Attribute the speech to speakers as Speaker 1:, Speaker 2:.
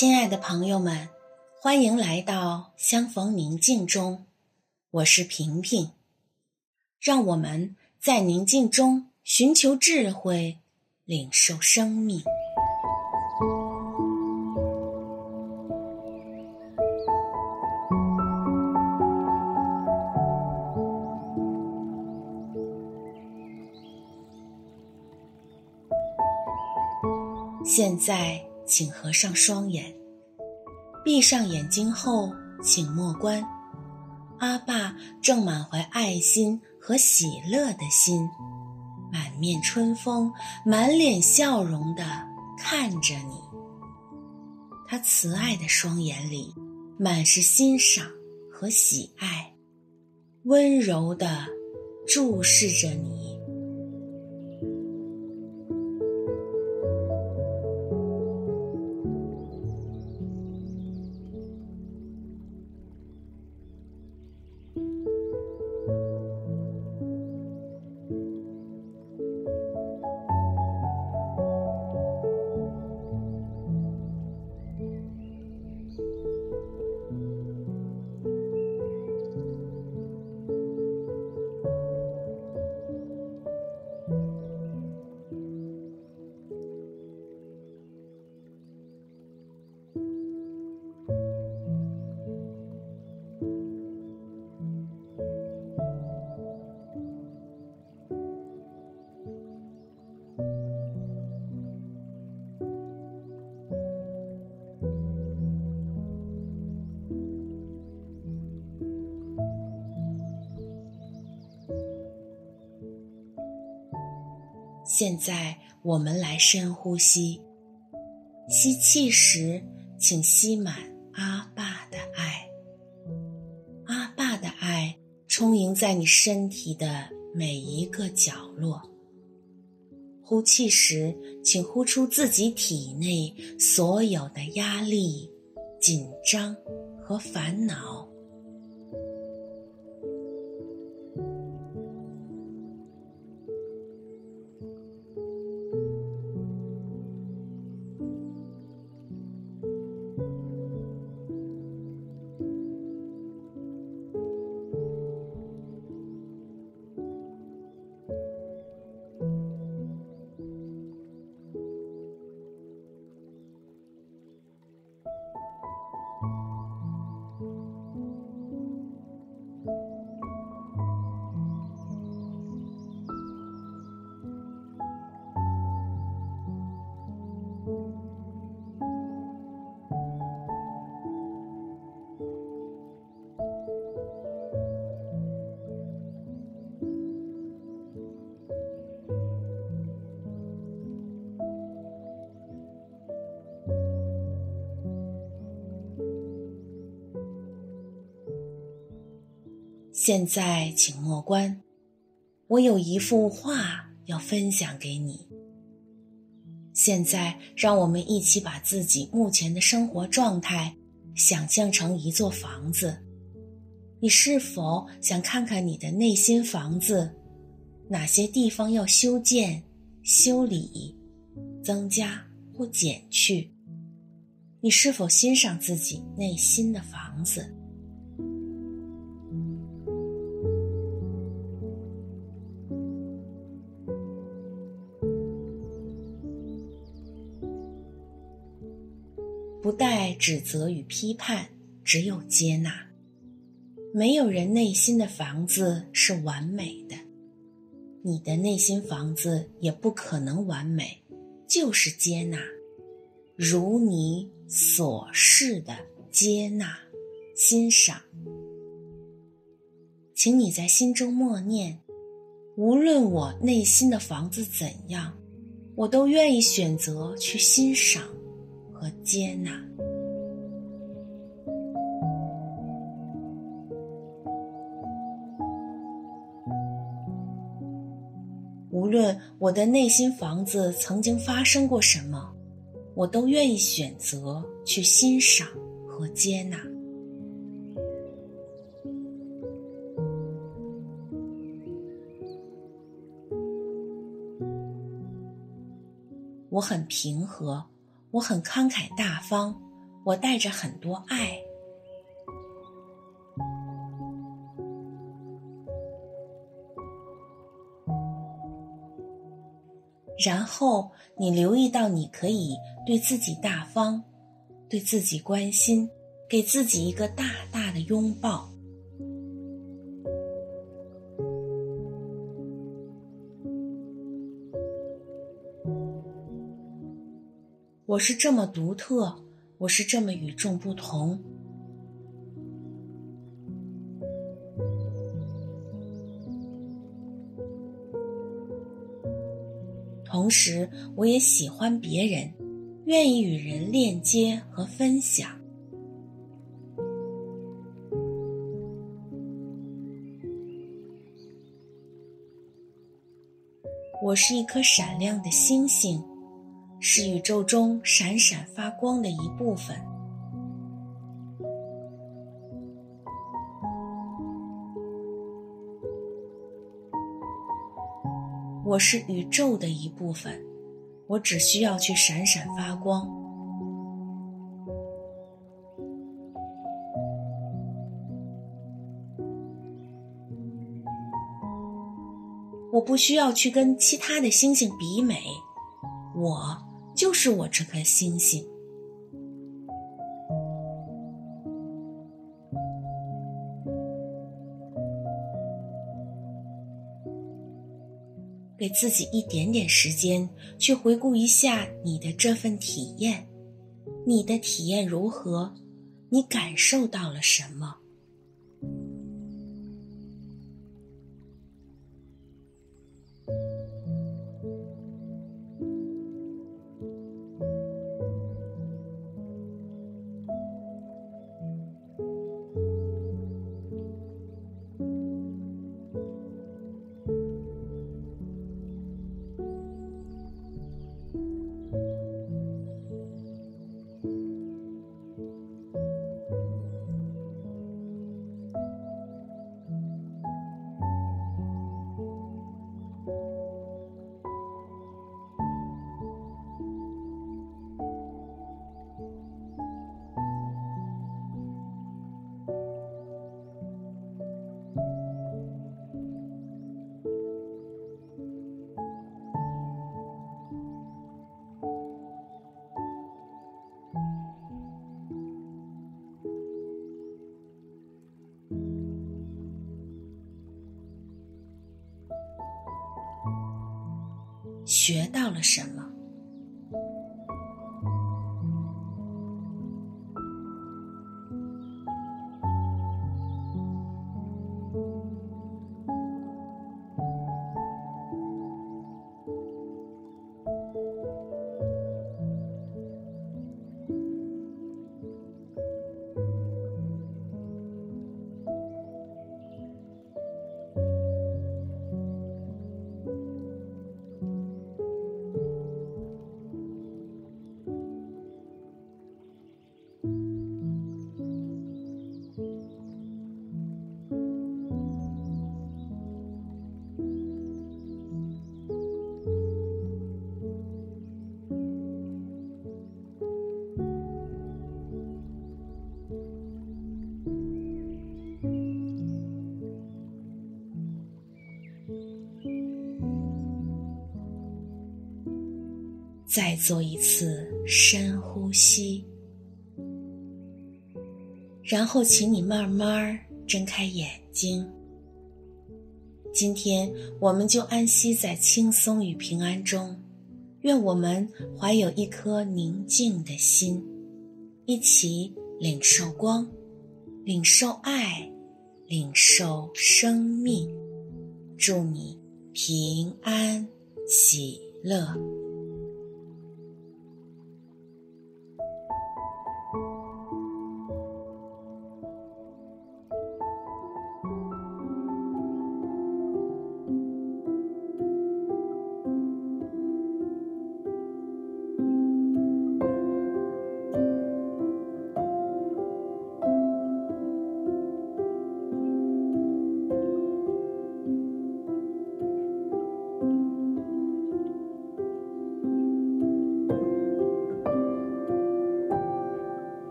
Speaker 1: 亲爱的朋友们，欢迎来到相逢宁静中，我是平平。让我们在宁静中寻求智慧，领受生命。现在，请合上双眼，闭上眼睛后，请默观。阿爸正满怀爱心和喜乐的心，满面春风、满脸笑容地看着你。他慈爱的双眼里满是欣赏和喜爱，温柔地注视着你。现在我们来深呼吸，吸气时，请吸满阿爸的爱，阿爸的爱充盈在你身体的每一个角落。呼气时，请呼出自己体内所有的压力、紧张和烦恼。现在，请莫关。我有一幅画要分享给你。现在，让我们一起把自己目前的生活状态想象成一座房子。你是否想看看你的内心房子，哪些地方要修建、修理、增加或减去？你是否欣赏自己内心的房子？不带指责与批判，只有接纳。没有人内心的房子是完美的，你的内心房子也不可能完美，就是接纳，如你所示的接纳、欣赏。请你在心中默念：无论我内心的房子怎样，我都愿意选择去欣赏。和接纳。无论我的内心房子曾经发生过什么，我都愿意选择去欣赏和接纳。我很平和。我很慷慨大方，我带着很多爱。然后你留意到，你可以对自己大方，对自己关心，给自己一个大大的拥抱。我是这么独特，我是这么与众不同。同时，我也喜欢别人，愿意与人链接和分享。我是一颗闪亮的星星，是宇宙中闪闪发光的一部分。我是宇宙的一部分，我只需要去闪闪发光。我不需要去跟其他的星星比美，我就是我这颗星星。给自己一点点时间，去回顾一下你的这份体验，你的体验如何？你感受到了什么？学到了什么？再做一次深呼吸，然后请你慢慢睁开眼睛。今天我们就安息在轻松与平安中，愿我们怀有一颗宁静的心，一起领受光，领受爱，领受生命。祝你平安喜乐。